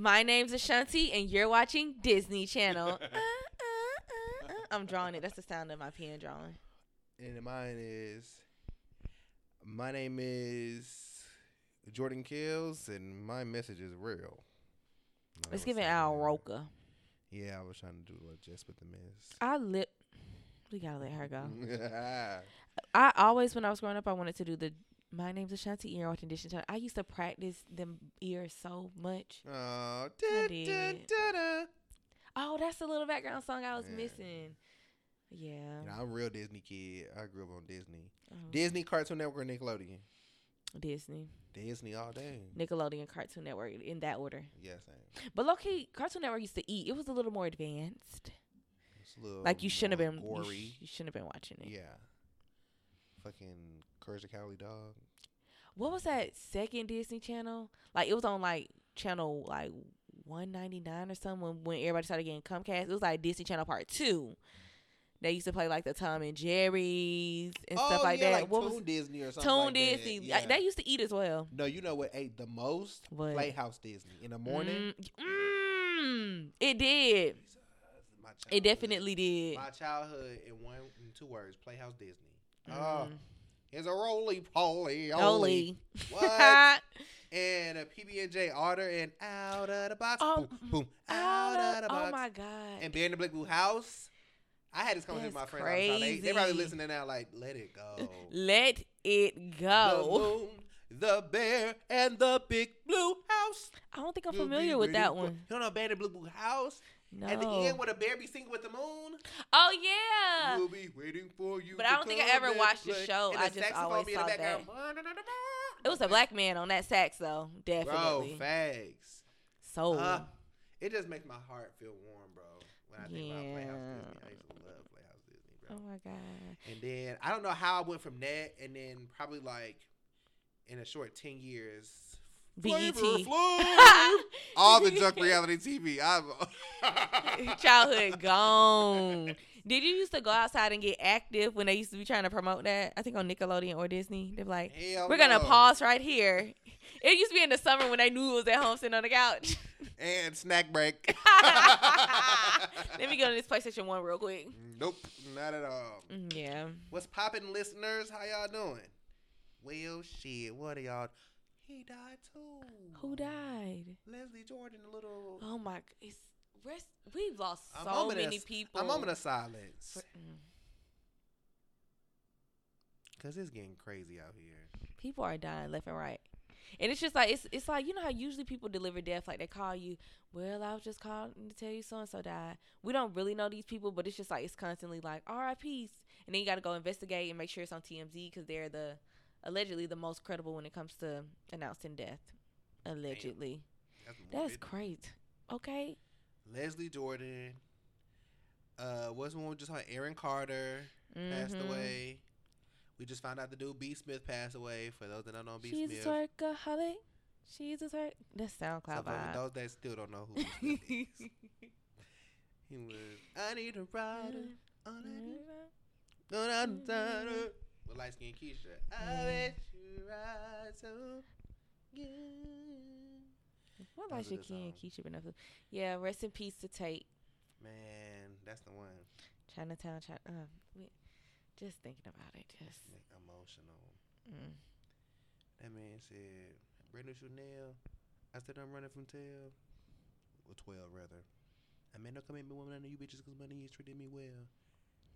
My name's Ashanti, and you're watching Disney Channel. Uh, uh, uh, uh. I'm drawing it. That's the sound of my pen drawing. And mine is my name is Jordan Kills, and my message is real. No, Let's give it Al else. Roca. Yeah, I was trying to do a just with the miss. I lip. We gotta let her go. I always, when I was growing up, I wanted to do the. My name's Ashanti, and you're watching I used to practice them ears so much. Oh, da, da, did. da, da. Oh, that's the little background song I was Yeah. missing. Yeah. You know, I'm a real Disney kid. I grew up on Disney. Oh, Disney, Cartoon Network, Nickelodeon. Disney, Disney all day. Nickelodeon, Cartoon Network, in that order. Yeah, same. But low key, Cartoon Network used to eat. It was a little more advanced. It's a little like you shouldn't have been. You, gory. sh- you shouldn't have been watching it. yeah. Fucking Courage the Cowardly Dog. What was that second Disney channel? Like it was on like channel like one ninety nine or something when, when everybody started getting Comcast. It was like Disney Channel Part Two. They used to play like the Tom and Jerry's and stuff like Oh, yeah, that. Like what Toon was Disney or something Toon like Disney? Yeah. They used to eat as well. no, you know what ate the most? What? Playhouse Disney in the morning. Mm, mm, it did. It definitely did. My childhood in one in two words, Playhouse Disney. Oh, It's a Rolie Polie Olie. What? and a PB and J Otter and out of the box. Oh, boom, boom, out, of the oh box. oh my god. And Bear in the Black Blue House. I had this conversation with my friends all the time. They, they probably listening now, like, let it go. Let it The go. moon, the bear, and the big blue house. I don't think I'm familiar with that one. You don't know Bear the Blue Blue House? No. At the end, where the bear be singing with the moon. oh yeah. we'll be waiting for you. But I don't think I ever watched the show. I the just always be in the saw background. It was a black man on that sax though. Definitely. Bro, facts. so Uh, it just makes my heart feel warm, bro. When I think about Playhouse Disney, I used to love Playhouse Disney, bro. Oh my god. And then I don't know how I went from that, and then probably like in a short ten years, BET. All the junk reality TV. I'm Childhood gone. Did you used to go outside and get active when they used to be trying to promote that? I think on Nickelodeon or Disney. They're like, Hell we're gonna no. pause right here. It used to be in the summer when they knew it was at home sitting on the couch. and snack break. Let me go to this PlayStation One real quick. nope, not at all. Mm, Yeah. What's popping, listeners? How y'all doing? Well, shit. What are y'all? He died too. Who died? Leslie Jordan, a little. Oh my! It's rest. We've lost A so of many s- people. A moment of silence. For- mm. Cause it's getting crazy out here. people are dying left and right. And it's just like it's it's like you know how usually people deliver death like they call you. Well, I was just calling to tell you so and so died. We don't really know these people, but it's just like it's constantly like R.I.P.s, and then you got to go investigate and make sure it's on TMZ because they're the allegedly the most credible when it comes to announcing death. Allegedly, That's, that's great. Okay, Leslie Jordan. Uh, what's the one we just heard? Aaron Carter passed Mhm. away. We just found out the dude B Smyth passed away. For those that don't know B She's Smyth, a workaholic. She's a twerk. That's SoundCloud so vibe. those that still don't know who B Smyth is, he was. I need a rider. on that Go down the town. With light skin Keisha. I Mm. bet you ride so good. What about was a good Shaki and. Keisha been up to? Yeah, rest in peace to Tate. Man, that's the one. Chinatown, China. Uh, we, just thinking about it, just. Make emotional. Mm. That man said, Brandon Chanel, I said I'm running from tail. or 12 rather. I may not come at me woman, I know you bitches because money is treating me well.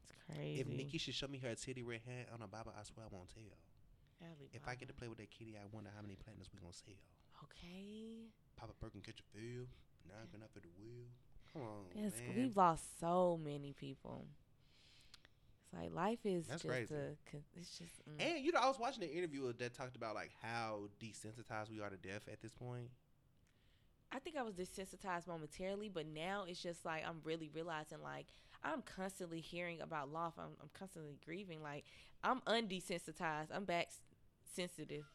It's crazy. If Nikki should show me her titty red hat on a Baba, I swear I won't tell. Alibaba. If I get to play with that kitty, I wonder how many planets we gonna sell. Okay. Papa Perkin catch a feel, knocking up at the wheel. Come on, That's, man. we've lost so many people. It's like life is That's just crazy. a. It's just. Mm. And you know, I was watching an interview that talked about like how desensitized we are to death at this point. I think I was desensitized momentarily, but now it's just like I'm really realizing like I'm constantly hearing about loss. I'm, I'm constantly grieving. Like I'm undesensitized. I'm back sensitive.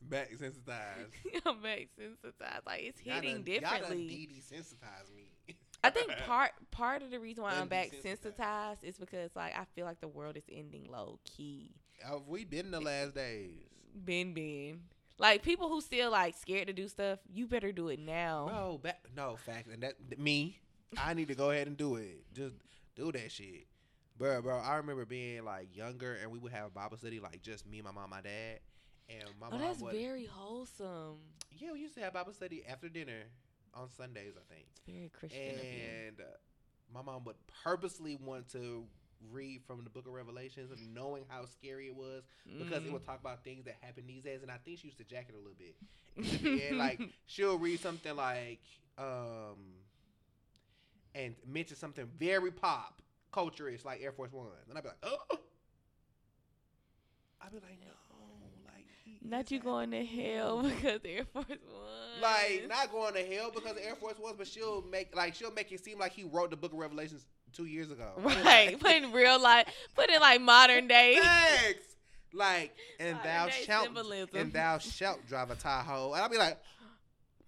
Back sensitized. I'm back sensitized. Like it's Y'all hitting done- differently. Y'all done desensitized me. I think part part of the reason why I'm back sensitized is because like I feel like the world is ending low key. Have uh, we been in the last days? Been been. Like people who still like scared to do stuff, you better do it now. No, back, no facts, and that me, I need to go ahead and do it. Just do that shit, bro, bro. I remember being like younger, and we would have Bible study, like just me, my mom, my dad, and my oh, mom. that's would, very wholesome. yeah. We used to have Bible study after dinner on Sundays, I think, It's very Christian. and uh, my mom would purposely want to read from the Book of Revelations, and knowing how scary it was because it Mm. would talk about things that happened these days, and I think she used to jack it a little bit. and like she'll read something like um and mention something very pop culture-ish like Air Force One. And I'd be like, oh I'd be like, no, like Not you going to hell because Air Force One. Like not going to hell because Air Force Ones, but she'll make like she'll make it seem like he wrote the book of Revelations two years ago. Right, like, put in real life, put in like modern day. Thanks. Like, and Modern thou shalt symbolism. and thou shalt drive a Tahoe. And I'll be like,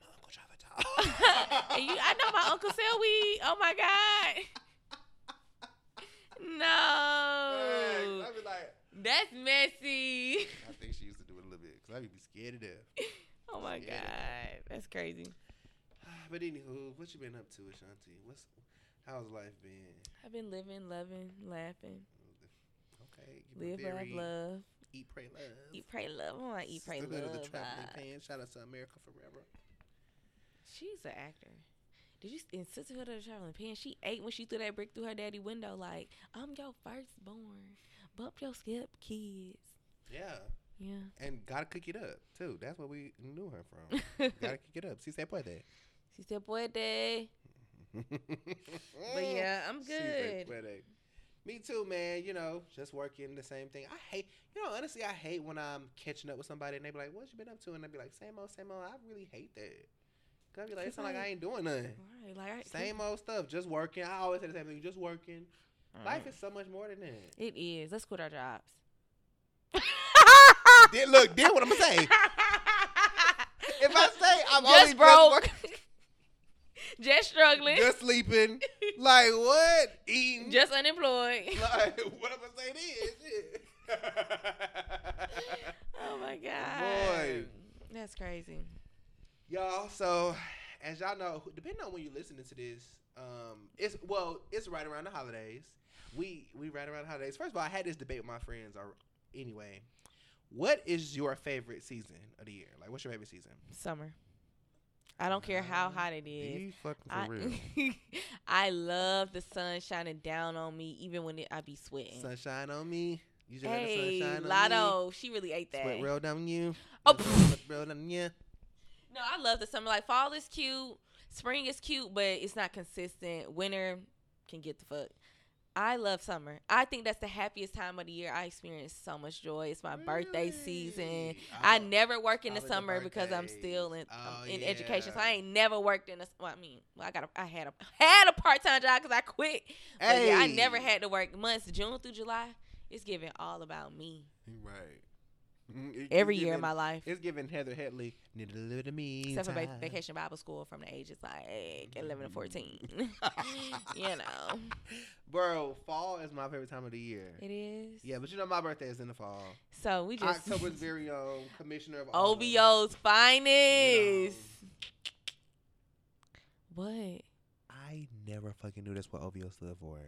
my uncle drive a Tahoe. and you, I know my uncle sell weed. Oh my god. No, I'd be like, that's messy. I think she used to do it a little bit because I'd be scared of death. Oh my Yeah. god, that's crazy. But anywho, what you been up to, Ashanti? What's how's life been? I've been living, loving, laughing, Okay, live, laugh, very love, eat, pray, love. eat, pray, love. I want to eat, pray, Sisterhood love. of the traveling vibe. pan. Shout out to America Ferrera. She's an actor. Did you in Sisterhood of the Traveling Pan? She ate when she threw that brick through her daddy window. Like I'm your firstborn. Bump your skip, kids. Yeah, Yeah. and gotta cook it up too. That's where we knew her from. gotta cook it up. Si se puede. she said, "Boy, day." But yeah, I'm Si good. puede. Me too, man. You know, just working the same thing. I hate, you know, honestly, I hate when I'm catching up with somebody and they be like, "What you been up to?" And I be like, "Same old, same old." I really hate that. Cause I be like, "It's not like I ain't doing nothing." Right, like I, Same old stuff, just working. I always say the same thing, just working. Mm. Life is so much more than that. It is. Let's quit our jobs. then, look, then what I'm gonna say? If I say I'm just only broke, just, just struggling, just sleeping, like what? Eating, just unemployed. like what I'm gonna say then? Oh my god, Boy. that's crazy. Y'all. So, as y'all know, depending on when you're listening to this, um, it's well, it's right around the holidays. We we right around the holidays. First of all, I had this debate with my friends. Or anyway, what is your favorite season of the year? Like, what's your favorite season? Summer. I don't care how hot it is. Be fucking for I, real. I love the sun shining down on me, even when it, I be sweating. Sunshine on me. You should let the hey, sunshine on me. Latto, she really ate that. Sweat real down you. Oh, real down you. No, I love the summer. Like fall is cute, spring is cute, but it's not consistent. Winter can get the fuck. I love summer. I think that's the happiest time of the year. I experience so much joy. It's my birthday season. Really? I Oh, never work in the summer because I'm still in Oh, um, in education. So. I ain't never worked in a. Well, I mean, well, I got a, I had a had a part time job because I quit. But yeah, I never had to work months June through July. It's giving all about me Right. Mm, it- every year in my life. It's giving Heather Headley need a little me. Except for vac- vacation Bible school from the ages like 11 to 14. Mm. you know. Bro, fall is my favorite time of the year. It is. Yeah, but you know my birthday is in the fall. So we just October's very own commissioner of OVO's finest. You know. What? I never fucking knew that's what OVO stood for.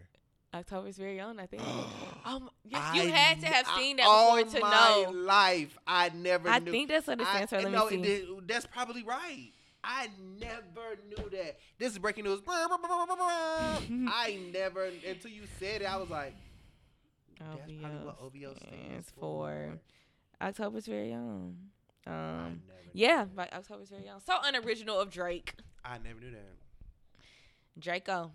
October's very own, I think. um, yes, you I had to have seen that all before to my know. life, I never knew. I knew. think that's what it I- stands for. Let no, me see. did- that's probably right. I never knew that. This is breaking news. I never until you said it. I was like, that's probably what OVO OVO stands for. for October's very young. Um, yeah, like October's very young. So unoriginal of Drake. I never knew that. Draco.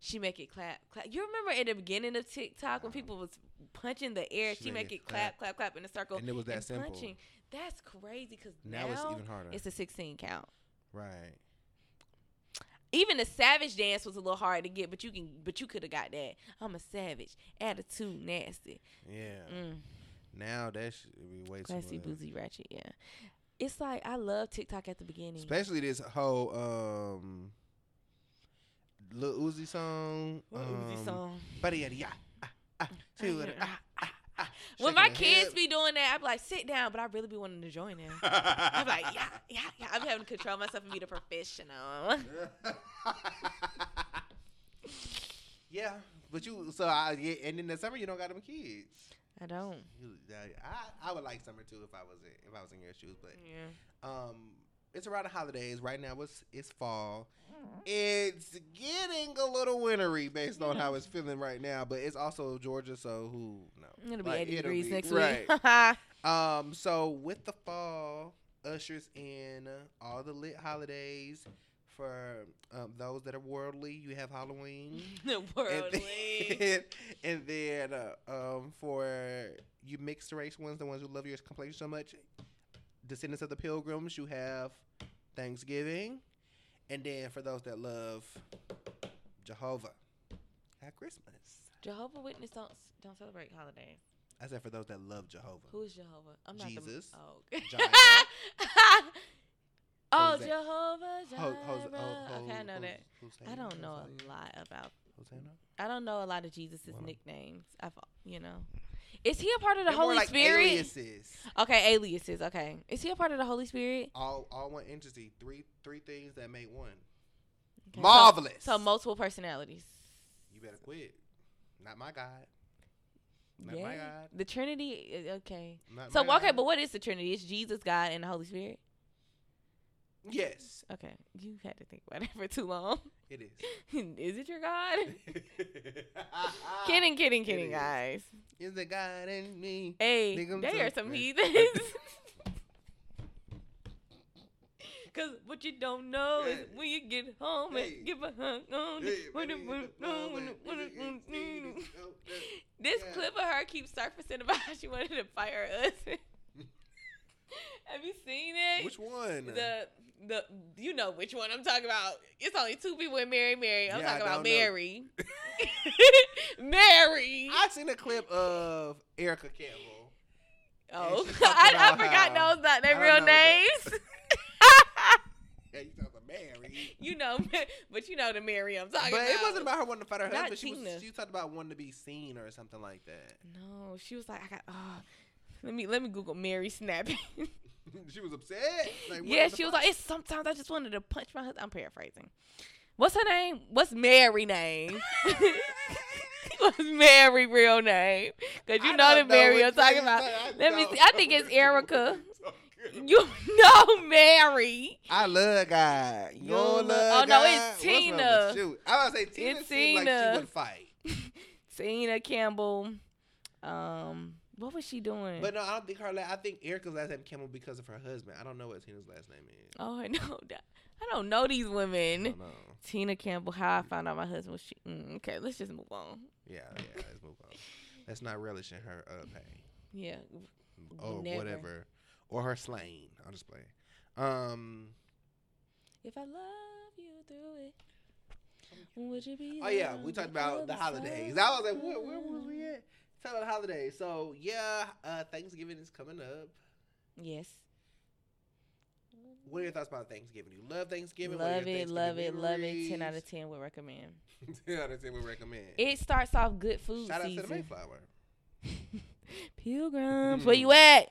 She make it clap, clap. You remember at the beginning of TikTok when people was punching the air, She she, make make it clap, clap, clap in a circle. And it was that simple. punching. That's crazy because Now, now, it's even harder. it's a 16 count. right. Even the savage dance was a little hard to get, but you can, but you could have got that. I'm a savage, attitude nasty, Yeah. mm, Now that should be way classy, boozy, ratchet. Yeah, it's like I love TikTok at the beginning. Especially this whole um Lil Uzi song. What Uzi um, song? Buddy, yeah. Ah, ah, see what- ah, ah, when my kids be doing that, I be like, sit down, but I really be wanting to join in. I'm like, yeah, yeah, yeah. I'm having to control myself and be the professional. yeah, but you so I yeah, and in the summer you don't got them kids. I don't. I I would like summer too if I was in, if I was in your shoes, but Yeah. um, it's around the holidays right now. It's it's fall. It's getting a little wintry based on how it's feeling right now, but it's also Georgia, so who knows? It'll be Like, 80 it'll degrees be- next right. week. Um, so with the fall ushers in all the lit holidays. For um, those that are worldly, you have Halloween. the And worldly. then, and then uh, um, for you mixed race ones, the ones who love your complexion so much, descendants of the pilgrims, you have Thanksgiving. And then for those that love Jehovah, at Christmas. Jehovah Witness don't don't celebrate holidays. I said for those that love Jehovah. Who is Jehovah? I'm not Jesus. The, oh. Oh, Jehovah Ho- oh, Jireh. Hos- Ho- okay, I know that. I don't know a lot about. Hosanna? I don't know a lot of Jesus's nicknames. I've, you know, is he a part of the They're more Holy like Spirit? aliases. Okay, aliases. Okay, is he a part of the Holy Spirit? All, all one entity. Three, three things that make one. Okay, Marvelous. So, multiple personalities. You better quit. Not my God. Not yeah. my God. The Trinity. uh, Okay. Not So okay, God. but what is the Trinity? It's Jesus, God, and the Holy Spirit. Yes, Okay, you had to think about it for too long. it is. is it your God? kidding, kidding, kidding, guys. Is the God in me? Hey, they so are some heathens. Cause what you don't know is when you get home Hey. and give a hug on it. This clip of her keeps surfacing about how she wanted to fire us. Have you seen it? Which one? the the you know which one I'm talking about. It's only two people in Mary Mary. I'm Yeah, talking about. Mary. Mary. I seen a clip of Erica Campbell. oh, I, I forgot those not their real names. Yeah, you talking about Mary. you know, but you know the Mary I'm talking But about. it wasn't about her wanting to fight her Not husband. She was she talked about wanting to be seen or something like that. No, she was like, I got. Oh, let me let me Google Mary snapping. she was upset. Like, yeah, she was fuck? like, it's sometimes I just wanted to punch my husband. I'm paraphrasing. What's her name? What's Mary name? What's Mary real name? Cause you I know the Mary I'm talking about. Let me see. I think it's Erica. You know Mary. I love God. You You don't lo- love oh, no, it's Tina. I was say Tina It's seemed like Tina. she would fight. Tina Campbell. Um, what was she doing? But no, I don't think her. La- I think Erica's last name Campbell because of her husband. I don't know what Tina's last name is. oh, I know that. I don't know these I women. don't know. Tina Campbell. How I found out my husband was. She- mm, okay, let's just move on. Yeah, yeah. Let's move on. Let's not relish in her uh, pain Yeah. or Never. whatever, or her slain. I'll just play. Um. If I love you through it, would you be? Oh yeah, we talked about the holidays. I was like, where, where was we at? Talk about the holidays. So yeah, uh, Thanksgiving is coming up. Yes. What are your thoughts about Thanksgiving? You love Thanksgiving? Love it, love it, love it. Ten out of ten would recommend. Ten out of ten would recommend. It starts off good food Shout out to the. Mayflower. Pilgrims, where you at?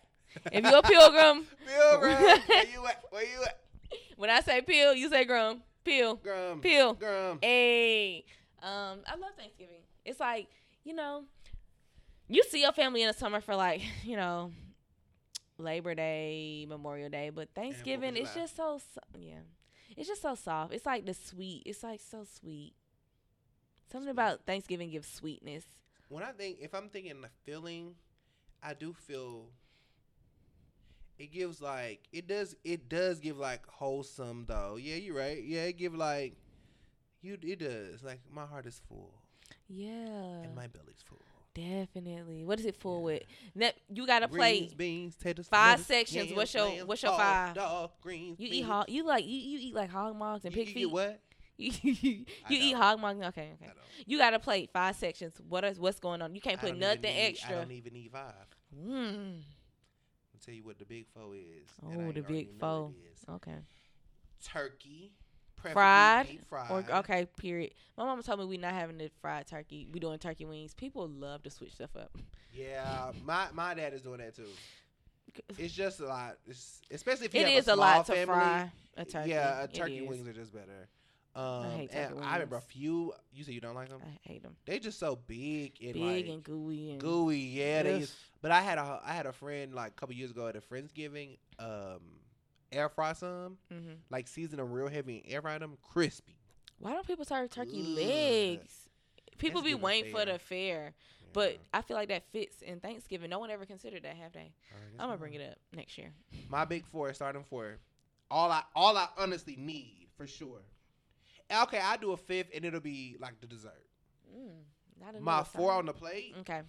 If you're a pilgrim, Pilgrim, where you at? Where you at? when I say peel, you say grum. Peel, Grum. peel. Grum. Hey, um, I love Thanksgiving. It's like you know, you see your family in the summer for like you know, Labor Day, Memorial Day, but Thanksgiving it's just so yeah, it's just so soft. It's like the sweet. It's like so sweet. Something about Thanksgiving gives sweetness. When I think, if I'm thinking the feeling, I do feel. It gives like it does. It does give like wholesome though. Yeah, you're right. Yeah, it give like. You it does like my heart is full Yeah, and my belly's full. Definitely. What is it full Yeah. with? Ne- you gotta play. Greens, beans, five lettuce, sections. yams, What's your- what's your five? Dog, greens, You eat hog. You like you, you eat like hog mogs and You, pig you feet. what? you I eat don't. hog mogs. Okay, okay. You gotta play five sections. What is what's going on? You can't put nothing need- I don't even need five. Mm. I'll tell you what the big four is. Oh, and I ain't the big four. what it is. Okay. Turkey, Fried fried. Or okay, period. My mama told me we not having the fried turkey. We doing turkey wings. People love to switch stuff up. Yeah, my my dad is doing that too. It's just a lot, it's, especially if you It have is a, a lot to family. fry a turkey. Yeah, a turkey wings are just better. Um, hate and I remember a few. You said you don't like them. I hate them. They just so big and Big like and gooey and gooey. Yeah, they. But I had a I had a friend like a couple years ago at a friendsgiving. Um, air fry some Mhm. like season them real heavy and air fry them crispy. Why don't people serve turkey Ugh. legs? People That's be waiting for the fair, but I feel like that fits in Thanksgiving. No one ever considered that, have they? I'm gonna bring it up next year. My big four, starting four. All I all I honestly need for sure. Okay, I do a fifth and it'll be like the dessert. Mm, My four on the plate: Okay.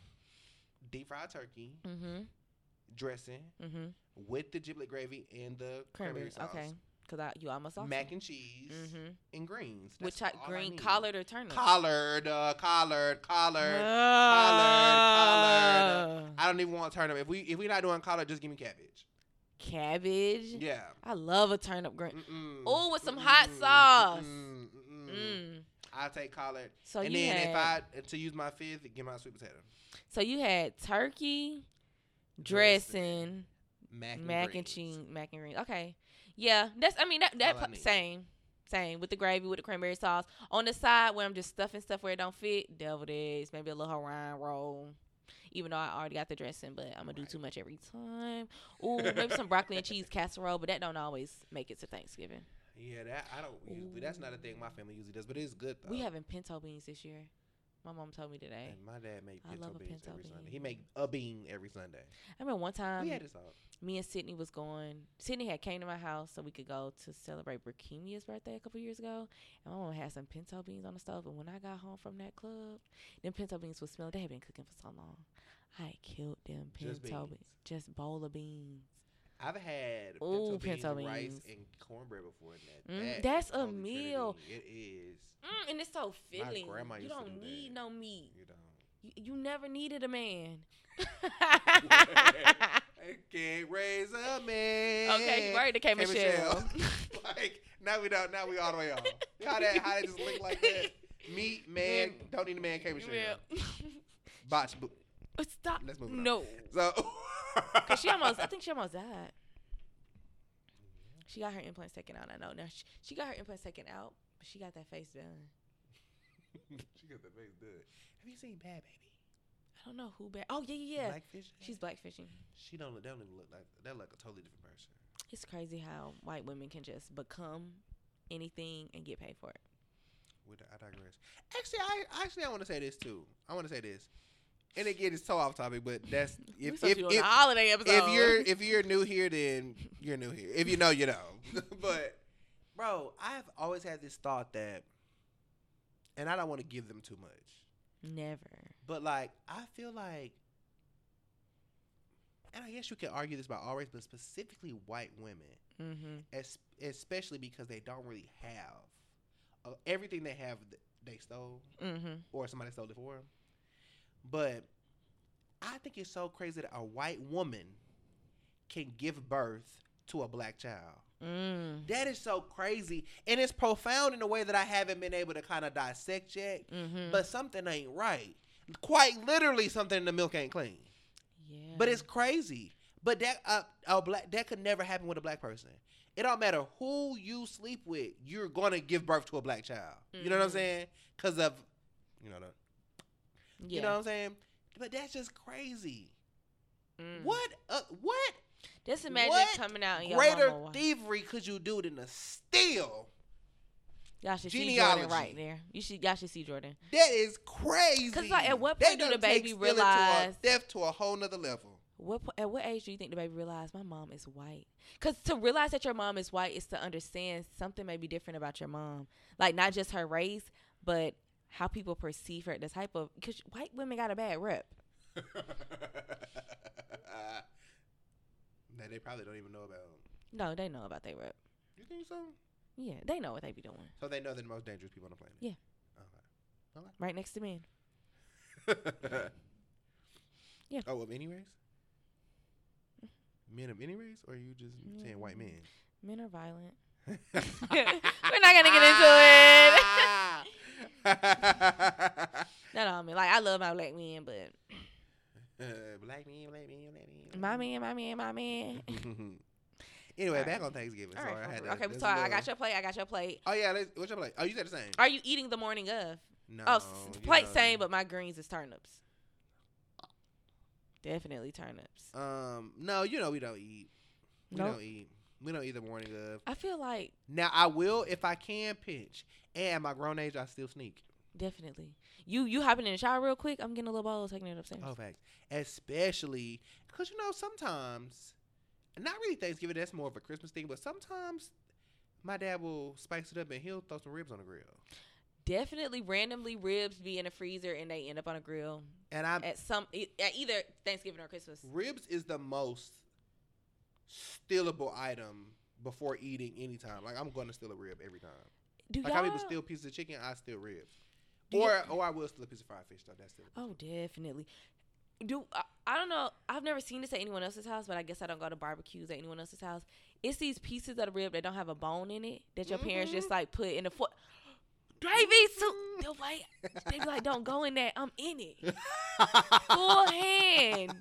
deep fried turkey, Mm-hmm. dressing Mhm. With the giblet gravy and the cranberry Cranberry. sauce, Okay. Cause I you almost mac and cheese, Mhm. and greens. Which That's all I Green need. collard or turnip? Collard, uh, collard, collard. Ah. I don't even want turnip. If we if we're not doing collard, just give me cabbage. Cabbage. Yeah. I love a turnip green. Mm-mm. With some hot Mm-mm. sauce. Mm-mm. Mm-mm. Mm. I'll take collard. So and then had if I to use my fifth, give my sweet potato. so you had turkey, Dressing, dressing, Mac and, mac and cheese, mac and greens. Okay, yeah, that's. I mean that that All I p- same, same with the gravy with the cranberry sauce on the side where I'm just stuffing stuff where it don't fit. Deviled eggs, maybe a little Hawaiian roll. Even though I already got the dressing, but I'm gonna do too much every time. Ooh, maybe some broccoli and cheese casserole, but that don't always make it to Thanksgiving. Yeah, that I don't usually. That's not a thing my family usually does, but it's good though. We having pinto beans this year. My mom told me today. And my dad made pinto beans pinto every Sunday. He made a bean every Sunday. I remember one time we had this all. me and Sydney was going. Sydney had came to my house so we could go to celebrate Burkimia's birthday a couple years ago, and my mom had some pinto beans on the stove. And when I got home from that club, them pinto beans was smelling. They had been cooking for so long. I killed them pinto beans. beans. Just bowl of beans. I've had Ooh, pinto beans, pinto rice, and cornbread before. And that, Mm, that that's a meal. Trinity. It is. Mm, and it's so filling. My grandma You used to don't do need that. no meat. You don't. You, you never needed a man. I can't raise a man. okay, right. It came K. Michelle. like now we don't. Now we all the way off. How that? How that just look like that? Meat man. Don't need a man. K. Michelle. Yeah. Botch. bo- Stop. Let's move on. No. So. Cause she almost, I think she almost died. She got her implants taken out. I know. Now she, she got her implants taken out, but she got that face done. she got the face done. Have you seen Bhad Bhabie? I don't know who bad. Oh yeah, yeah, yeah. Blackfish. She's blackfishing. She don't. They don't even look like. They're like a totally different person. It's crazy how white women can just become anything and get paid for it. With the, I digress. Actually, I actually I want to say this too. I want to say this, and again, it's so off topic, but that's if if, to be doing if, holiday episode. if you're if you're new here, then you're new here. If you know, you know. but bro, I've always had this thought that, and I don't want to give them too much, never. but like I feel like, and I guess you can argue this about all race, but specifically white women, Mm-hmm. es- especially because they don't really have uh, everything they have. th- They stole Mm-hmm. or somebody stole it for them. But I think it's so crazy that a white woman can give birth to a black child. Mm. That is so crazy. And it's profound in a way that I haven't been able to kind of dissect yet. Mm-hmm. But something ain't right. Quite literally, something in the milk ain't clean. yeah. But it's crazy. But that uh, a black that could never happen with a black person. It don't matter who you sleep with, you're gonna give birth to a black child. You know what I'm Mhm. saying? Because of, you know, the, yeah. you know what I'm saying? But that's just crazy. Mm. What? Uh, what Just imagine what coming out and your greater thievery could you do than to steal? Y'all should see? Jordan right there. You should. Y'all should see Jordan. That is crazy. Cause like, at what point do the baby realize- to a, death to a whole nother level? What at what age do you think the baby realized my mom is white? Because to realize that your mom is white is to understand something may be different about your mom, like not just her race, but how people perceive her. The type of because white women got a bad rep. that they probably don't even know about. No, they know about their rep. You think so? Yeah, they know what they be doing. So they know they're the most dangerous people on the planet. Yeah. Okay. okay. Right next to men. Yeah. Oh, of any race? Mm-hmm. Men of any race, or are you just saying white mm-hmm. men? Men are violent. We're not gonna get into it. No, no, I mean, like I love my black men, but Uh, black man, black man, black man. my man, my man, my man. anyway, All back right. on Thanksgiving. All Sorry, right, I had to, okay, that's sorry. I got your plate. I got your plate. Oh yeah, let's, what's your plate? Oh, you said the same. Are you eating the morning of? No. oh, plate know. same, but my greens is turnips. Definitely turnips. Um, no, you know we don't eat. We Nope. don't eat. We don't eat the morning of. I feel like Now I will if I can pinch. And at my grown age, I still sneak. definitely. You you hopping in the shower real quick? I'm getting a little bowl, taking it upstairs. Oh, facts. Especially because you know sometimes, not really Thanksgiving. That's more of a Christmas thing. But sometimes my dad will spice it up and he'll throw some ribs on the grill. Definitely, randomly ribs be in the freezer and they end up on a grill And I'm at some at either Thanksgiving or Christmas. ribs is the most stealable item before eating anytime. Like I'm going to steal a rib every time. Do Like y'all? I even steal pieces of chicken, I steal ribs. Do Or or I will steal a piece of fried fish though. That's still Oh, definitely. Do I, I don't know. I've never seen this at anyone else's house, but I guess I don't go to barbecues at anyone else's house. It's these pieces of the rib that don't have a bone in it that your parents just Mhm. like put in the foot. Gravy soup. The way they be like, don't go in there. I'm in it. Full hand,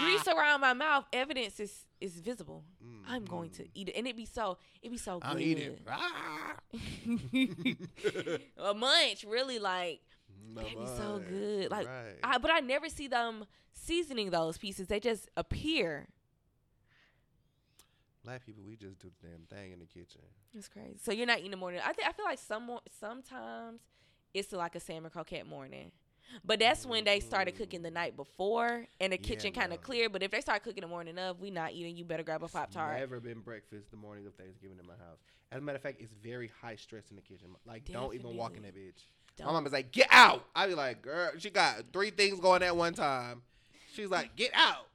grease around my mouth. Evidence is is visible. I'm going to eat it, and it be so it be so good. I'm eating. Ah. a munch, really like No That'd be so good. Like, Right. I, but I never see them seasoning those pieces. They just appear. Black people, we just do the damn thing in the kitchen. It's crazy. So you're not eating the morning. I think I feel like some more, sometimes it's like a salmon croquette morning. But that's when they started cooking the night before and the Yeah, kitchen kind no. of cleared. But if they start cooking the morning of, we not eating. You better grab a pop tart. Never been breakfast the morning of Thanksgiving in my house. As a matter of fact, it's very high stress in the kitchen. Like, don't even walk in that bitch. My Don't. mama's like, get out. I be like, girl, she got three things going at one time. She's like, get out.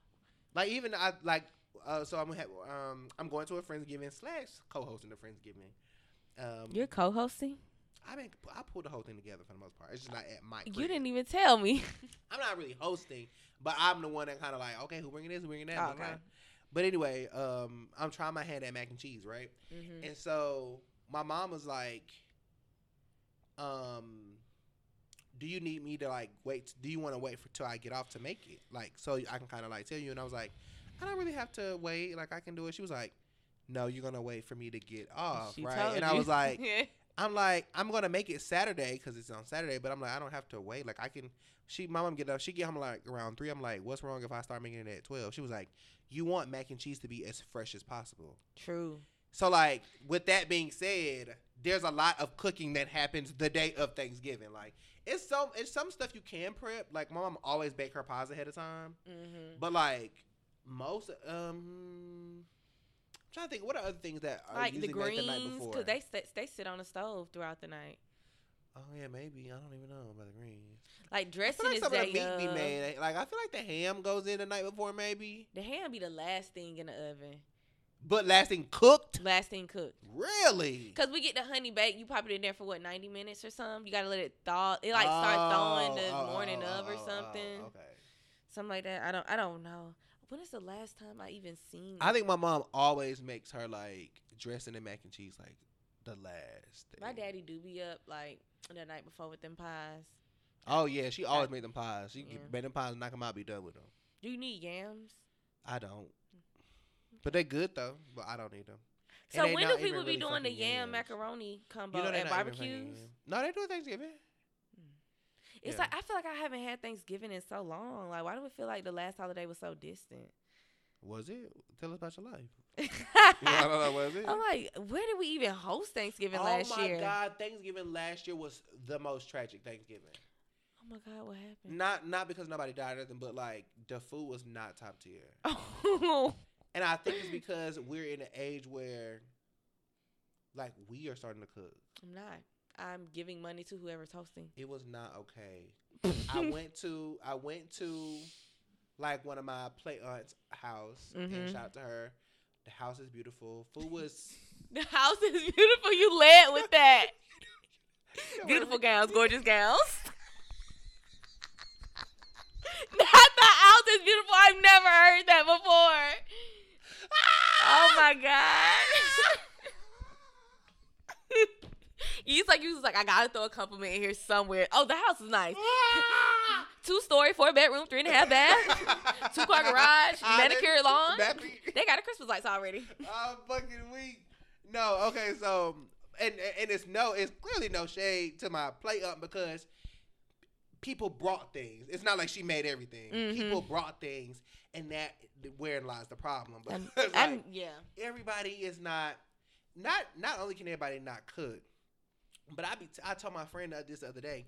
Like even I like, uh, so I'm gonna have, um, I'm going to a friendsgiving slash co-hosting the friendsgiving. Um, You're co-hosting. I mean, I pulled the whole thing together for the most part. It's just not at my. You didn't even tell me. I'm not really hosting, but I'm the one that kind of like, okay, who bringing this, who bringing that. Oh, okay. blah. But anyway, um, I'm trying my hand at mac and cheese, right? hmm And so my mom was like, um, do you need me to like wait? Do you want to wait for till I get off to make it? Like, so I can kind of like tell you. And I was like, I don't really have to wait. Like, I can do it. She was like, No, you're gonna wait for me to get off, She right? And I was like, I'm like, I'm gonna make it Saturday because it's on Saturday. But I'm like, I don't have to wait. Like, I can. She, my mom get up. She get home like around three. I'm like, what's wrong if I start making it at twelve? She was like, you want mac and cheese to be as fresh as possible. True. So like with that being said, there's a lot of cooking that happens the day of Thanksgiving. Like it's some it's some stuff you can prep. Like my mom always bake her pies ahead of time. hmm But like most um I'm trying to think what are other things that are Like the the greens, because they sit, they sit on the stove throughout the night. oh yeah, maybe. I don't even know about the greens. Like I dressing feel like is some of the meat be made. Like I feel like the ham goes in the night before maybe. The ham be the last thing in the oven. But last thing cooked? Last thing cooked. Really? Cause we get the honey bake, you pop it in there for what ninety minutes or something. You gotta let it thaw. It like start thawing the Oh, oh, morning oh, of or oh, oh, something, okay. something like that. I don't, I don't know. When is the last time I even seen? I think my mom always makes her like dressing and mac and cheese like the last. Thing. my daddy do be up like the night before with them pies. Oh yeah, she always made them pies. She Yeah. made them pies, knock them out, be done with them. Do you need yams? I don't. Mm. But they good though. But I don't need them. So when do people be really doing the yam yams. macaroni combo You know at not even fucking barbecues? No, they do Thanksgiving. It's Yeah. like I feel like I haven't had Thanksgiving in so long. Like, why do it feel like the last holiday was so distant? Was it? Tell us about your life. I'm I don't know. Was it? like, where did we even host Thanksgiving oh last year? Oh my god, Thanksgiving last year was the most tragic Thanksgiving. Oh my god, what happened? Not not because nobody died or anything, but like the food was not top tier. Oh, And I think it's because we're in an age where like we are starting to cook. I'm not. I'm giving money to whoever's hosting. It was not okay. I went to I went to like one of my play aunts' house and Mhm. shout out to her. The house is beautiful. Food was The house is beautiful. You led with that. Beautiful gowns, gorgeous gowns. Not the house is beautiful. I've never heard that before. Oh my god. He's like, he was like, I gotta throw a compliment in here somewhere. Oh, the house is nice. Two story, four bedroom, three and a half bath, two car garage, Ah, manicured lawn. They got a Christmas lights already. I'm fucking weak. No, okay, so and and it's no, it's clearly no shade to my play up because people brought things. It's not like she made everything. Mhm. People brought things, and that wherein lies the problem. But And, it's and like, yeah, everybody is not not not only can everybody not cook, but I be I told my friend this the other day.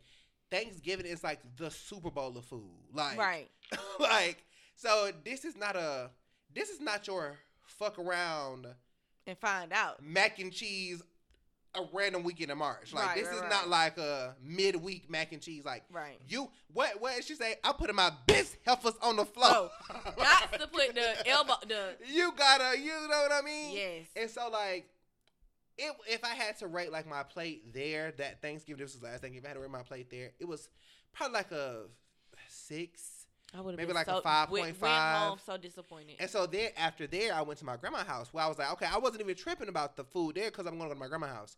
Thanksgiving is like the Super Bowl of food. Like right. like so this is not a this is not your fuck around And find out. mac and cheese a random weekend in March. Like Right, this right, is right. not like a midweek mac and cheese. Like Right. you what what did she say? I'm putting my best heifers on the floor. Oh, Got to put the elbow. The you gotta you know what I mean? yes. And so like it, if I had to rate like my plate there, that Thanksgiving, this was last Thanksgiving, if I had to rate my plate there, it was probably like a six. I would have maybe been like a so, 5.5. Went, went home so disappointed. And so then after there, I went to my grandma's house where I was like, okay, I wasn't even tripping about the food there because I'm going to go to my grandma's house.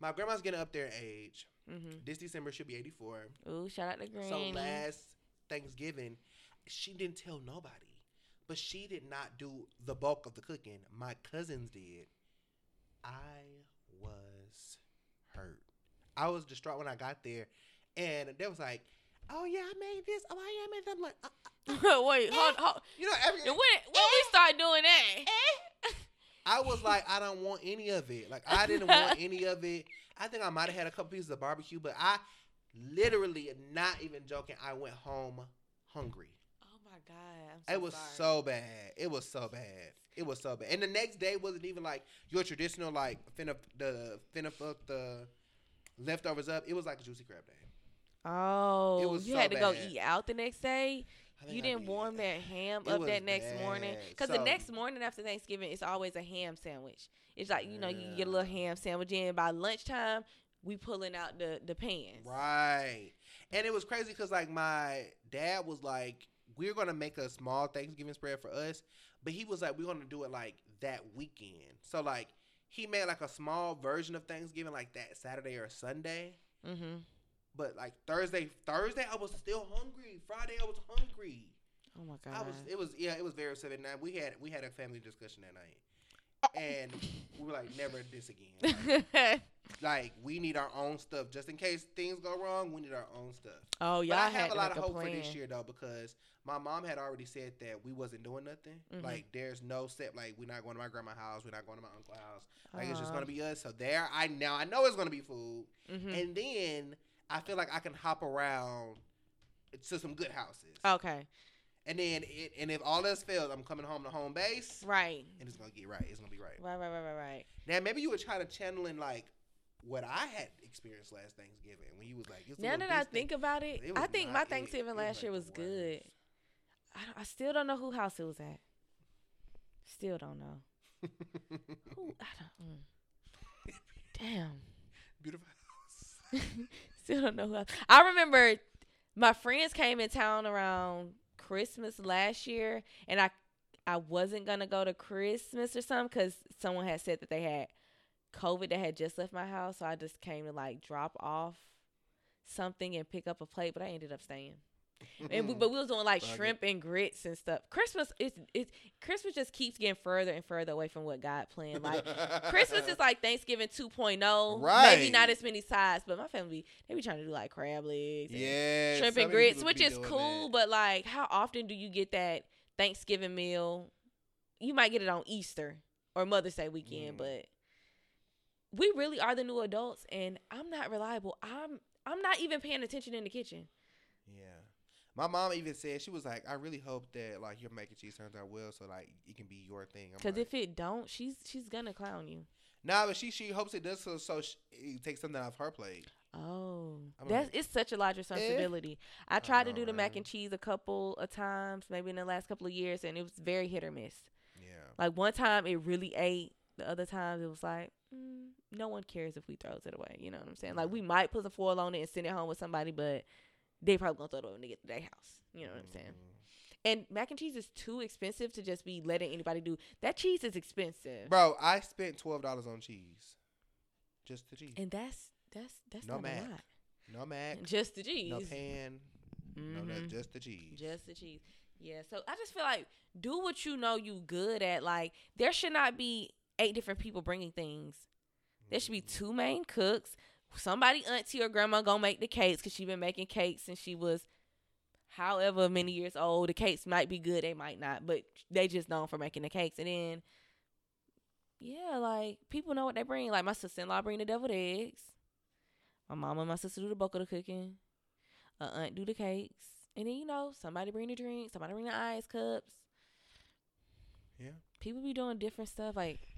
My grandma's getting up there in age. mm-hmm. This December she'll be 84. Ooh, shout out to Granny. So last Thanksgiving, she didn't tell nobody, but she did not do the bulk of the cooking. My cousins did. I was hurt. I was distraught when I got there, and they was like, "Oh yeah, I made this. Oh yeah, I made that." I'm like, uh, uh, Wait, hold, hold. you know, every when when we start doing that? I was like, I don't want any of it. Like I didn't want any of it. I think I might have had a couple pieces of barbecue, but I literally, not even joking, I went home hungry. God, I'm so It was sorry. so bad. It was so bad. It was so bad. And the next day wasn't even like your traditional like finna the finna fuck the leftovers up. It was like a juicy crab day. Oh, It was you so had to go eat out the next day. You didn't warm that ham It up that next morning because So- the next morning after Thanksgiving, it's always a ham sandwich. It's like you know you get a little ham sandwich in by lunchtime. We pulling out the the pans. Right. And it was crazy because like my dad was like, we're gonna make a small Thanksgiving spread for us, but he was like, we're gonna do it like that weekend. So like he made like a small version of Thanksgiving like that Saturday or Sunday. Mm-hmm. But like Thursday, Thursday I was still hungry. Friday I was hungry. Oh my god. I was. It was. Yeah. It was very upsetting. Now we had we had a family discussion that night, and we were like, never this again. Like, like, we need our own stuff just in case things go wrong. We need our own stuff. oh y'all I have a lot of hope plan. for this year though because my mom had already said that we wasn't doing nothing. Mhm. Like, there's no set. Like, we're not going to my grandma's house. We're not going to my uncle's house. Like, it's just gonna be us. So there, I now I know it's gonna be food, Mhm. and then I feel like I can hop around to some good houses. Okay. And then, it, and if all else fails, I'm coming home to home base, Right. and it's gonna get right. It's gonna be right. Right. Right. Right. Right. Right. Now, maybe you were trying to channel in like what I had experienced last Thanksgiving when you was like, Now that I think about it, It I think my. Thanksgiving It last like year was good. I, I still don't know who house it was at. Still don't know. Who? I don't. Mm. Damn. Beautiful house. Still don't know who. Else. I remember my friends came in town around Christmas last year, and I I wasn't gonna go to Christmas or something because someone had said that they had COVID that had just left my house, so I just came to like drop off something and pick up a plate, but I ended up staying. And we, but we was doing like shrimp and grits and stuff. Christmas is it's Christmas just keeps getting further and further away from what God planned. Like Christmas is like Thanksgiving 2.0. Maybe Right. Maybe not as many sides, but my family they be trying to do like crab legs, yeah, shrimp and grits, which is cool. that. But like, how often do you get that Thanksgiving meal? You might get it on Easter or Mother's Day weekend, Mm. but we really are the new adults, and I'm not reliable. I'm I'm not even paying attention in the kitchen. Yeah. My mom even said she was like, I really hope that like your mac and cheese turns out well, so like it can be your thing. Because like, if it don't, she's she's gonna clown you. nah, but she she hopes it does so so she, it takes something off her plate. Oh, I'm that's like, it's such a large eh. responsibility. I tried to know, do the mac and cheese a couple of times, maybe in the last couple of years, and it was very hit or miss. Yeah. Like one time it really ate. The other times it was like, mm, no one cares if we throws it away. You know what I'm saying? Like we might put the foil on it and send it home with somebody, but they probably gonna throw it away when they get to their house. You know what I'm saying? Mm. And mac and cheese is too expensive to just be letting anybody do. That cheese is expensive, Bro, I spent twelve dollars on cheese. Just the cheese. and that's That's that's No not mac. a lot. No mac, Just the cheese. no pan, no Mhm. nothing, just the cheese. Just the cheese. Yeah. So I just feel like do what you know you good at. Like there should not be eight different people bringing things. There should be two main cooks. Somebody auntie or grandma gonna make the cakes because she been making cakes since she was however many years old. The cakes might be good, they might not, but they just known for making the cakes. And then yeah, like people know what they bring. Like my sister in law bring the deviled eggs. My mom and my sister do the bulk of the cooking. A aunt do the cakes. And then you know, somebody bring the drink, somebody bring the ice cups. Yeah. People be doing different stuff like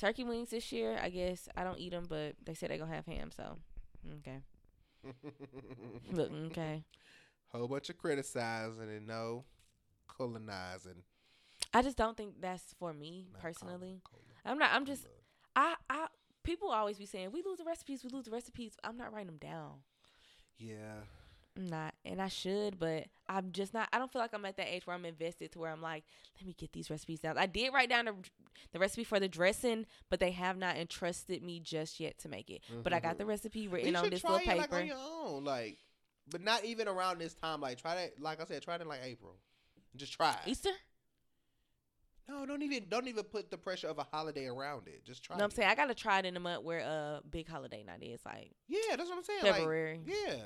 turkey wings this year. I guess I don't eat them, but they said they gonna have ham. So okay, look okay. Whole bunch of criticizing and no colonizing. I just don't think that's for me Not personally. colon, I'm not. I'm just. colon. I. I. People always be saying we lose the recipes. We lose the recipes. I'm not writing them down. Yeah. I'm not, and I should, but I'm just not. I don't feel like I'm at that age where I'm invested to where I'm like, let me get these recipes down. I did write down the, the recipe for the dressing, but they have not entrusted me just yet to make it. But I got the mm-hmm. recipe You written on this little it like paper. on your own, like, but not even around this time. Like, try that. Like I said, try it in like April. Just try it. Easter? No, don't even don't even put the pressure of a holiday around it. Just try. No, I'm saying I gotta try it in a month where a big holiday night is like Yeah, that's what I'm saying. Like, February, yeah.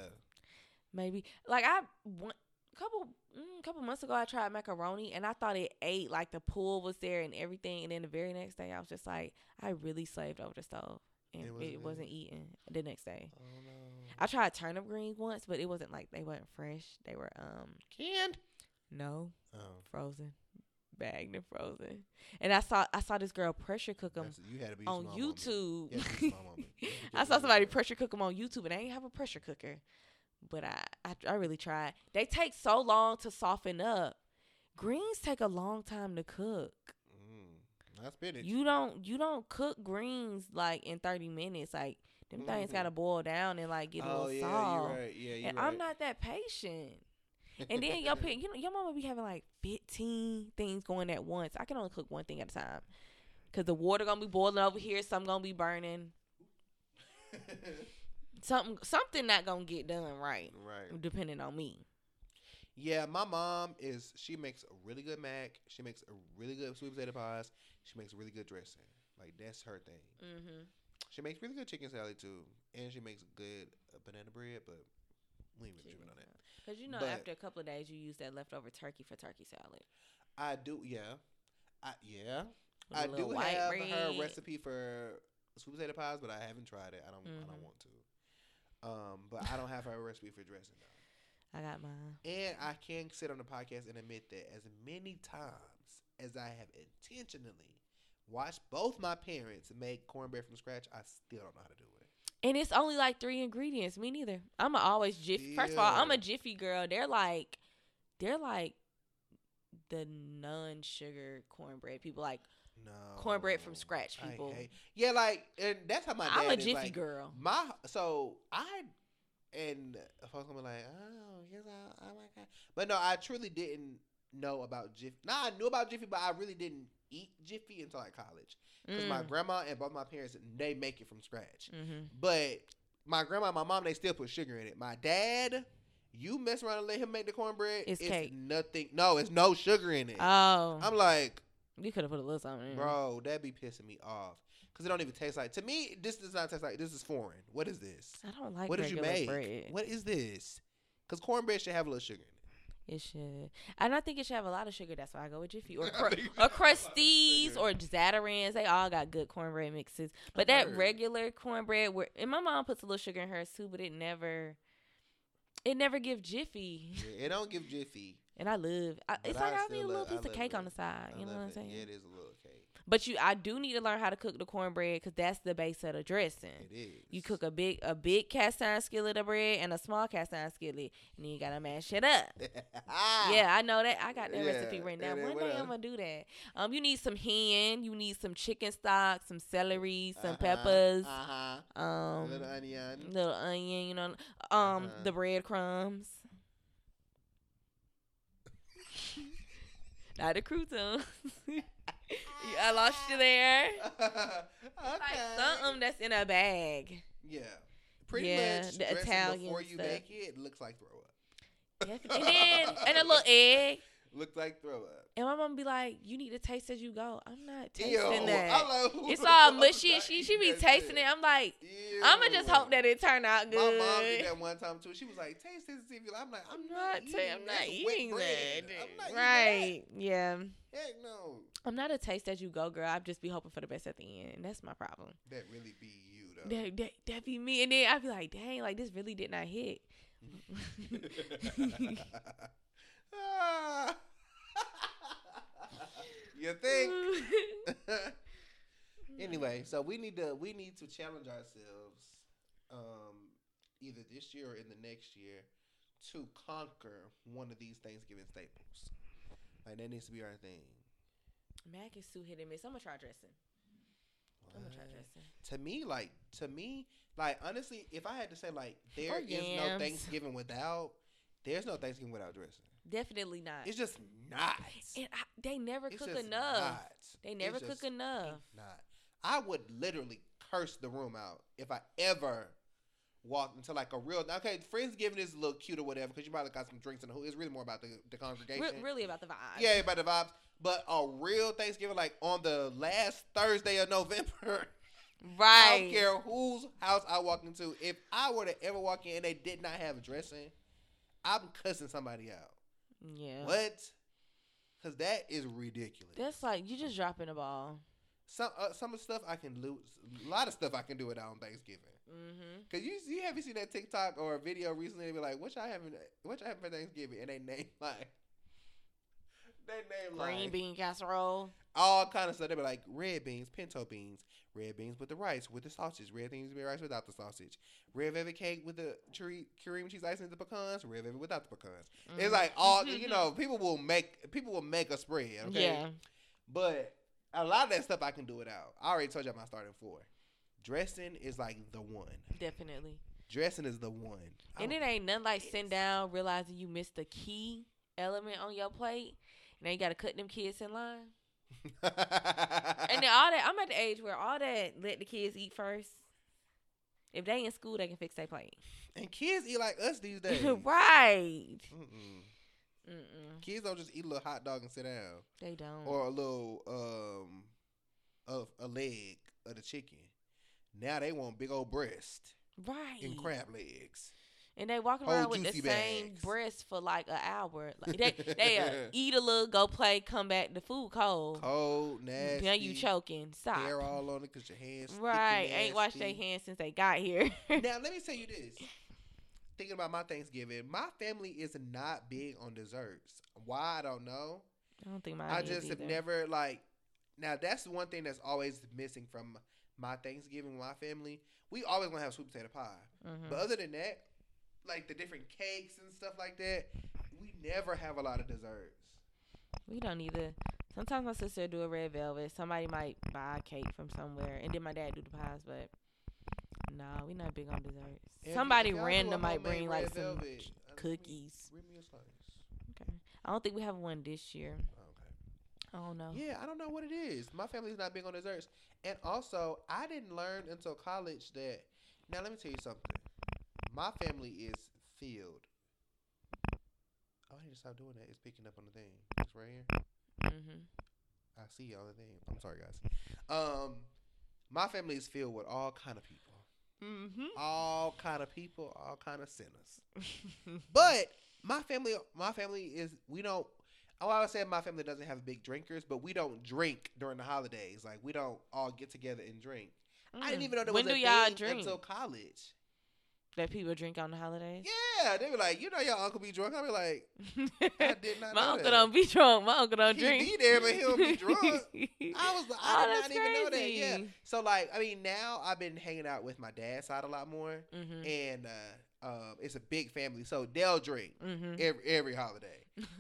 Maybe. Like I one couple mm, couple months ago, I tried macaroni and I thought it ate like the pool was there and everything. And then the very next day, I was just like, I really slaved over the stove and It it wasn't wasn't, good? eating the next day. Oh no. I tried turnip greens once, but it wasn't like they weren't fresh. They were um Canned. no Oh. frozen, bagged and frozen. And I saw I saw this girl pressure cook them you had to be on. YouTube. You had to be a small moment. You I saw somebody pressure cook them on YouTube, and I ain't have a pressure cooker. But I, I, I really tried. They take so long to soften up. Greens take a long time to cook. Mm, not spinach. You don't, you don't cook greens like in thirty minutes. Like them things Mhm. gotta boil down and like get a oh little yeah, soft. right. Yeah, and right. I'm not that patient. And then your you know, your mama be having like 15 things going at once. I can only cook one thing at a time. Cause the water gonna be boiling over here, some gonna be burning. Something something not gonna get done right, right. depending on me. Yeah, my mom is. She makes a really good mac. She makes a really good sweet potato pies. She makes really good dressing. Like that's her thing. Mm-hmm. She makes really good chicken salad too, and she makes good uh, banana bread. But we ain't really tripping on that. Cause you know, But- after a couple of days, you use that leftover turkey for turkey salad. I do. Yeah, I yeah. With I do have bread. her recipe for sweet potato pies, but I haven't tried it. I don't. I Mhm. don't want to. Um, but I don't have her recipe for dressing though. I got mine. And I can sit on the podcast and admit that as many times as I have intentionally watched both my parents make cornbread from scratch, I still don't know how to do it. And it's only like three ingredients. Me neither. I'm a always jiffy. First of all, I'm a jiffy girl. They're like, they're like the non-sugar cornbread people. Like No. Cornbread from scratch, I people. hate- yeah, like, and that's how my dad I'm a jiffy like, girl. My so I and folks gonna be like, oh, here's how oh my god. But no, I truly didn't know about Jiffy. Nah, I knew about Jiffy, but I really didn't eat Jiffy until like college. Because my Mm. grandma and both my parents they make it from scratch. Mm-hmm. But my grandma and my mom they still put sugar in it. My dad, you mess around and let him make the cornbread, It's cake. nothing. No, it's no sugar in it. Oh, I'm like, you could have put a little something in. bro, that be pissing me off. Cause it don't even taste like. To me, this does not taste like. This is foreign. What is this? I don't like what did you make? bread. What is this? Because cornbread should have a little sugar in it. It should. And I think it should have a lot of sugar. That's why I go with Jiffy or I cru- think it should or Krusteaz or Zatarain's. They all got good cornbread mixes. But that regular cornbread, where and my mom puts a little sugar in hers too, but it never, it never give Jiffy. Yeah, it don't give Jiffy. And I love. I, it's like I I, need a little love- piece of cake it. on the side. I You know what I'm saying? Yeah, it is a little cake. But you, I do need to learn how to cook the cornbread because that's the base of the dressing. It is. You cook a big a big cast iron skillet of bread and a small cast iron skillet, and then you gotta mash it up. Yeah, I know that. I got that Ah. Yeah, recipe right now. One day I'm gonna do that. Um, you need some hen, you need some chicken stock, some celery, some Uh-huh, peppers, Uh-huh. um, little onion. little onion. You know, um, Uh-huh. the breadcrumbs. Not the croutons. I lost you there. okay. Like something that's in a bag. Yeah. pretty Yeah, much the Italian before you stuff. make it looks like throw up. Yeah, and then and a little egg. Looks like throw up. And my mom be like, "You need to taste as you go." I'm not tasting Ew, that. It's all mushy, and she she be tasting it. I'm like, Ew. I'ma just hope that it turn out good. My mom did that one time too. She was like, "Taste this, if you." like-" I'm like, "I'm, I'm not, eating. I'm not eating that. I'm not eating right? Yeah. Heck no. I'm not a taste as you go girl. I just be hoping for the best at the end. That's my problem. That really be you though. That, that, that be me. And then I'd be like, dang, like this really did not hit. Ah. You think? anyway, so we need to we need to challenge ourselves, um, either this year or in the next year, to conquer one of these Thanksgiving staples. Like that needs to be our thing. Mac is too hit and miss. I'm gonna try dressing. I'm gonna try dressing. To me, like to me, like honestly, if I had to say like there is no. Thanksgiving without, there's no Thanksgiving without dressing. Definitely not. It's just not. and I, they never It's cook enough. not. They It's never just cook enough. Not. I would literally curse the room out if I ever walked into like a real. Okay, Friendsgiving is a little cute or whatever because you probably got some drinks in the who. It's really more about the the congregation. Re- really about the vibes. Yeah, about the vibes. But a real Thanksgiving, like on the last Thursday of November, I Right. don't care whose house I walk into. If I were to ever walk in and they did not have a dressing, I'm cussing somebody out. Yeah. What? Because that is ridiculous. That's like you just dropping the ball. some uh, some of the stuff I can lose. A lot of stuff I can do it on Thanksgiving. Mm-hmm. Cause you you haven't seen that TikTok or a video recently? They be like, "What y'all having? What y'all having for Thanksgiving?" And they name like they name Green like bean casserole. All kind of stuff. They be like red beans, pinto beans, red beans with the rice with the sausage, red beans with rice without the sausage, red velvet cake with the cherry cream cheese icing the pecans, red velvet without the pecans. It's mm. like all you know. People will make people will make a spread. Okay, Yeah. but a lot of that stuff I can do it out. I already told you my starting four. Dressing is like the one. Definitely. Dressing is the one. And it ain't nothing like sitting down, realizing you missed the key element on your plate. Now you gotta cut them kids in line. And then all that I'm at the age where all that let the kids eat first. If they in school, they can fix their plate. and kids eat like us these days. right. Mm-mm. Mm-mm. Kids don't just eat a little hot dog and sit down, They don't. or a little um, of a leg of the chicken. Now they want big old breast right. and crab legs. And they walking around with the juicy same breast for like an hour. Like they they uh, eat a little, go play, come back. The food cold. Cold, nasty. Now you choking. Stop. Hair all on it because your hands. Right. Ain't washed their hands since they got here. now let me tell you this. Thinking about my Thanksgiving, my family is not big on desserts. Why I don't know. I don't think mine I just have never like. Now that's one thing that's always missing from my Thanksgiving with my family. We always gonna have sweet potato pie, Mhm. but other than that, like the different cakes and stuff like that, we never have a lot of desserts. We don't either. Sometimes my sister do a red velvet. Somebody might buy a cake from somewhere, and then my dad do the pies. But nah, we not big on desserts. Somebody if y'all do a random might bring like some velvet, uh, cookies. Bring me a slice. Okay. I don't think we have one this year. Okay. I don't know. Yeah, I don't know what it is. My family's not big on desserts. And also, I didn't learn until college that. Now, let me tell you something. My family is filled. Oh, I need to stop doing that. It's picking up on the thing. It's right here. Mm-hmm. I see y'all the thing. I'm sorry, guys. Um, my family is filled with all kind of people. Mm-hmm. All kind of people. All kind of sinners. But my family, my family is we don't. Oh, I would say my family doesn't have big drinkers, but we don't drink during the holidays. Like we don't all get together and drink. I didn't even know there Mm. when was a y'all thing drink? until college. That people drink on the holidays. Yeah, they were like, you know, your uncle be drunk. I be like, I did not My uncle that. don't be drunk. My uncle don't drink. He drink. be there, but he don't be drunk. I was like, Oh, I did that's not even know that. crazy. Yeah. So like, I mean, now I've been hanging out with my dad's side a lot more, Mm-hmm. and uh, um, it's a big family, so they'll drink Mm-hmm. every every holiday.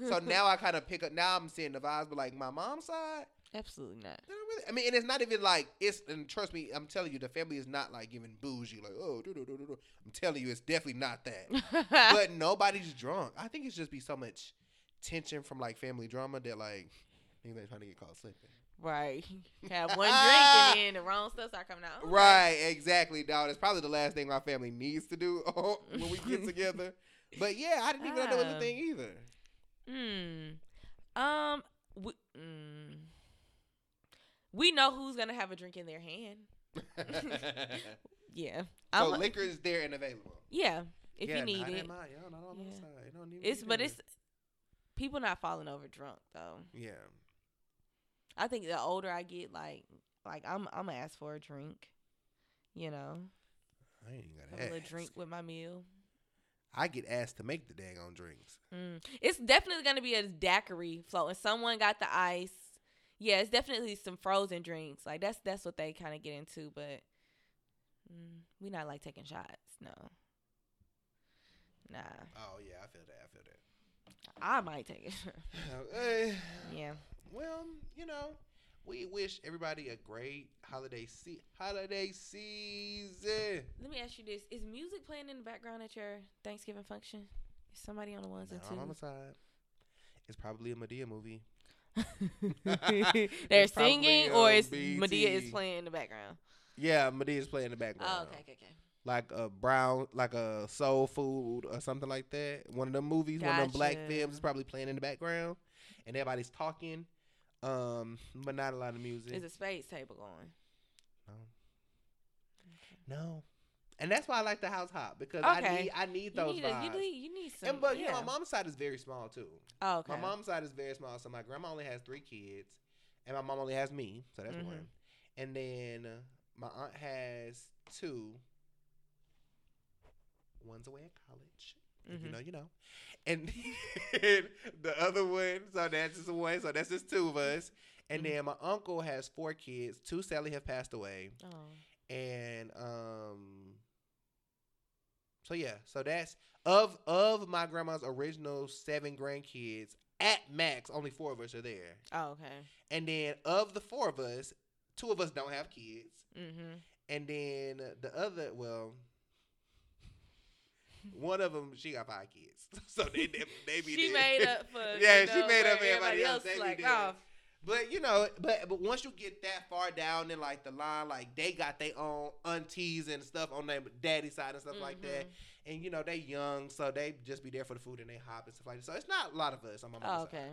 So now I kind of pick up. Now I'm seeing the vibes, but like my mom's side, absolutely not. they don't really. I mean, and it's not even like it's. And trust me, I'm telling you, the family is not like giving bougie. Like, oh. I'm telling you, it's definitely not that. but nobody's drunk. I think it's just be so much tension from like family drama that like niggas ain't trying to get caught slipping. Right. Have one drink and then the wrong stuff start coming out. Okay. Right, exactly, dog. It's probably the last thing my family needs to do when we get together. But yeah, I didn't even know that was a Ah. thing either. Hmm. Um. We, mm, we know who's gonna have a drink in their hand. Yeah. so I'm- liquor is there and available. Yeah. If yeah, you need not it. At my, yo, not on my Yeah. side. It don't need It's but it's people not falling over drunk though. yeah. I think the older I get, like like I'm I'm gonna ask for a drink. You know, I ain't even have gotta have a little drink with my meal. I get asked to make the dang on drinks. Mm. It's definitely gonna be a daiquiri floating. Someone got the ice. Yeah, it's definitely some frozen drinks. Like that's that's what they kind of get into. But mm, we not like taking shots. No. Nah, Oh yeah, I feel that. I feel that. I might take it. Eh, yeah. well, you know, we wish everybody a great holiday se- holiday season. Let me ask you this: Is music playing in the background at your Thanksgiving function? Is somebody on the ones and Now, on twos? side, it's probably a Madea movie. They're It's singing, or is Madea is playing in the background? Yeah, Madea's playing in the background. Oh, okay, okay, okay. Like a brown, like a soul food or something like that. One of them movies, one of them black films is probably playing in the background, and everybody's talking, um, but not a lot of music. Is a space table going? no, no, and that's why I like the house hop because I need I need You those need, a, you need you need some. and but you know, my mom's side is very small too. oh, okay. My mom's side is very small, so my grandma only has three kids, and my mom only has me, so that's Mhm. one. And then uh, my aunt has two. One's away at college. If you know, you know. And the other one, so that's just one, so that's just two of us. And Mhm. then my uncle has four kids. Two sadly have passed away. Oh. And um so yeah, so that's of of my grandma's original seven grandkids, at max, only four of us are there. Oh, okay. And then of the four of us, two of us don't have kids. Mm-hmm. And then the other, well, one of them, she got five kids. So they they, they be She there. made up for. yeah, she made up for everybody else. They be Like, oh, But you know, but but once you get that far down in like the line, like they got their own aunties and stuff on their daddy side and stuff like that. mhm. And you know, they young, so they just be there for the food and they hop and stuff like that. So it's not a lot of us on my Oh, mom's side. okay.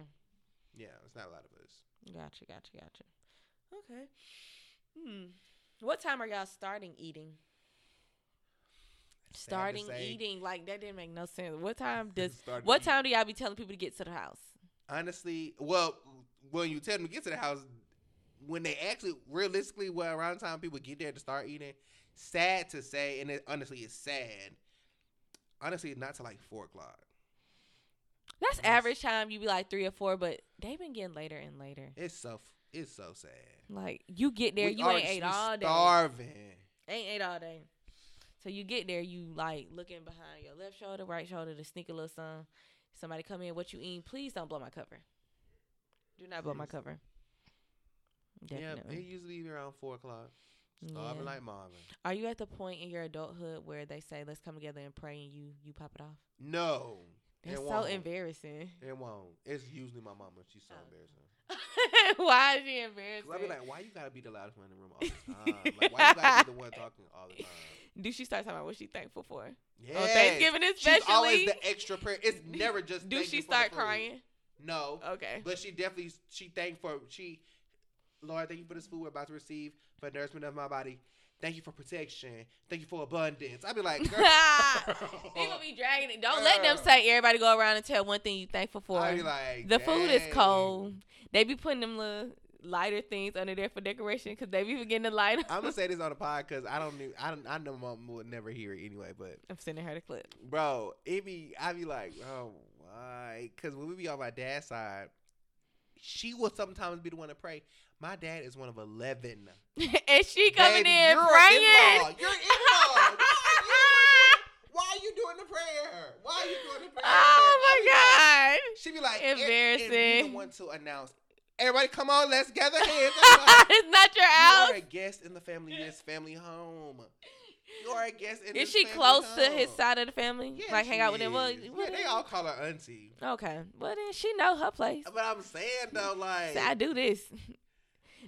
Yeah, it's not a lot of us. Gotcha, gotcha, gotcha. Okay. Hmm. What time are y'all starting eating? Sad Starting eating like that didn't make no sense. What time does? What eat. time do y'all be telling people to get to the house? Honestly, well, when you tell them to get to the house, when they actually realistically, well, around the time people get there to start eating, sad to say, and it, honestly, it's sad. Honestly, not to like four o'clock. That's average time. You be like three or four, but they've been getting later and later. It's so it's so sad. Like you get there, We you ain't ate all day. Starving. Ain't ate all day. So you get there, you like looking behind your left shoulder, right shoulder to sneak a little some. Somebody come in, what you eating? Please don't blow my cover. Do not blow my Please. cover. Yeah, Definitely. it usually be around four o'clock. Yeah. Starving like Marvin. Are you at the point in your adulthood where they say, "Let's come together and pray," and you you pop it off? No, That's it so won't. embarrassing. It won't. It's usually my mama. She's so Oh. embarrassing. Why is she embarrassing? Cause I be like, why you gotta be the loudest one in the room all the time? like, why you gotta be the one talking all the time? Do she start talking about what she thankful for? Yeah. On Thanksgiving especially. She's always the extra prayer. It's never just. Do she you for start food. crying? No, Okay. but she definitely she thank for she. Lord, thank you for this food we're about to receive for nourishment of my body. Thank you for protection. Thank you for abundance. I'd be like, girl. People be dragging it. Don't let them say everybody go around and tell one thing you thankful for. I'd be like, the food is cold. They be putting them little lighter things under there for decoration because they be forgetting to light 'em. I'm gonna say this on the pod because I don't. Need, I don't. I know mom would never hear it anyway. But I'm sending her the clip. bro, it be. I be like, oh, why? Because when we be on my dad's side, she will sometimes be the one to pray. My dad is one of eleven. and she coming Baby, in you're praying. in-law. You're in-law. Why are you doing the prayer? Why are you doing the prayer? oh I my god. She be like, Embarrassing. the one to announce. Everybody, come on, let's gather hands. It's not your you house. are a guest in the family. This family home. A guest in. Is she close to his side of the family? Yeah, like hang out with them? Well, is. yeah, they all call her auntie. Okay. Well then she know her place. But I'm saying though, like, I do this.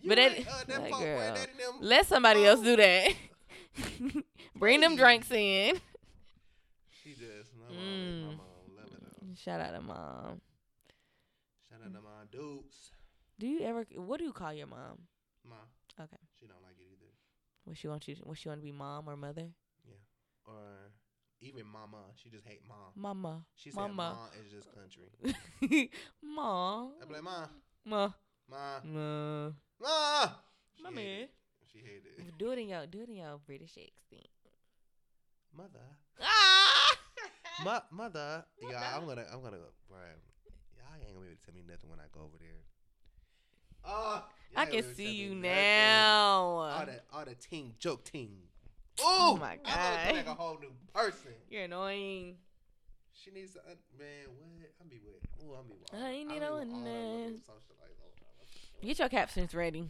But uh, that that Pop girl. Let somebody else do that. Bring them drinks in. She just, my mom, Mm. my mom, love it. Shout out to mom. Shout out to my dudes. Do you ever? What do you call your mom? Ma. Okay. She don't like it. What she want you? What she want to be, mom or mother? Yeah, or even mama. She just hate mom. Mama. She said Mama. mom is just country. mom. I be like, ma, Ma. ma, Ma. ma. She Mommy. hate it. She hate it. Do it in your do it in your British accent. Mother. Ah! Ma- mother. Yeah, I'm gonna, I'm gonna, go. right. Y'all ain't gonna be able to tell me nothing when I go over there. Oh, y'all I can gonna be able to see you now. All the, all the team, joke team. Oh Ooh, my I'm God. like a whole new person. You're annoying. She needs to, uh, man. What? I'm be with. I'm be. with- I ain't need no with all of them one socialites all the time. Get your captions ready.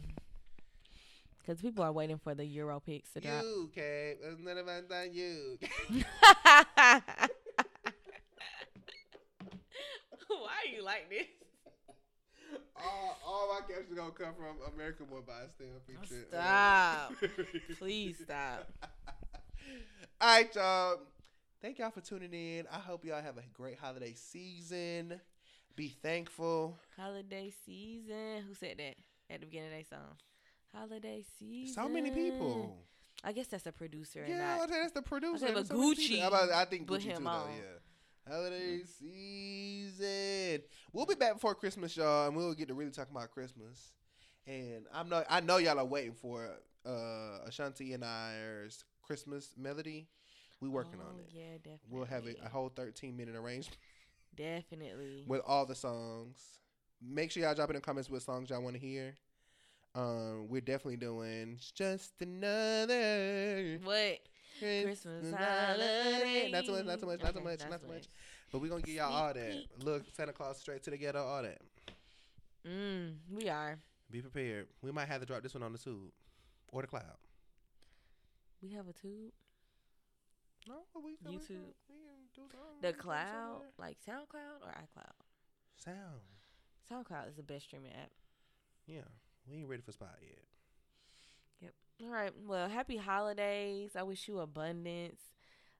Because people are waiting for the Euro picks to drop. You, Kate. It's none of us than you. Why are you like this? All, all my captions gonna come from American Boy by Stan featuring. uh, Stop. Please stop. All right, y'all. Thank y'all for tuning in. I hope y'all have a great holiday season. Be thankful. Holiday season. Who said that at the beginning of their song? Holiday season. So many people. I guess that's a producer. and Yeah, not, that's the producer. Okay, There's but so many. Gucci How I think put Gucci him too, though. on. Yeah. Holiday season. We'll be back before Christmas, y'all, and we'll get to really talk about Christmas. And I'm not. I know y'all are waiting for uh, Ashanti and I's Christmas melody. We working on Oh, it. Yeah, definitely. We'll have a, a whole 13 minute arrangement Definitely. with all the songs. Make sure y'all drop in the comments what songs y'all want to hear. Um, we're definitely doing just another What? Christmas holiday. Not too much, not too much, not too much, not too much. But we're gonna give y'all all that. Look, Santa Claus straight to the ghetto, all that. Mm, we are. Be prepared. We might have to drop this one on the tube or the cloud. We have a tube. No, we can, we can- YouTube. we can. The We can do cloud, like SoundCloud or iCloud. sound. SoundCloud is the best streaming app. Yeah, we ain't ready for spot yet. All right. Well, happy holidays. I wish you abundance.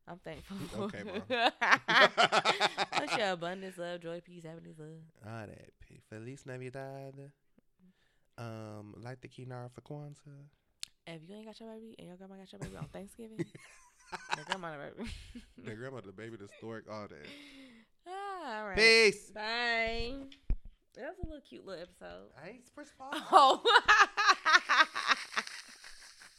I'm thankful. Okay, Mom. I wish you abundance, love, joy, peace, happiness, love. All that. Feliz Navidad. Um, like the Kinara for Kwanzaa. If you ain't got your baby and your grandma got your baby on Thanksgiving, your grandma got baby. the grandma, the baby, the stork, all that. ah, all right. Peace. Bye. That was a little cute little episode. I ain't press pause. Oh.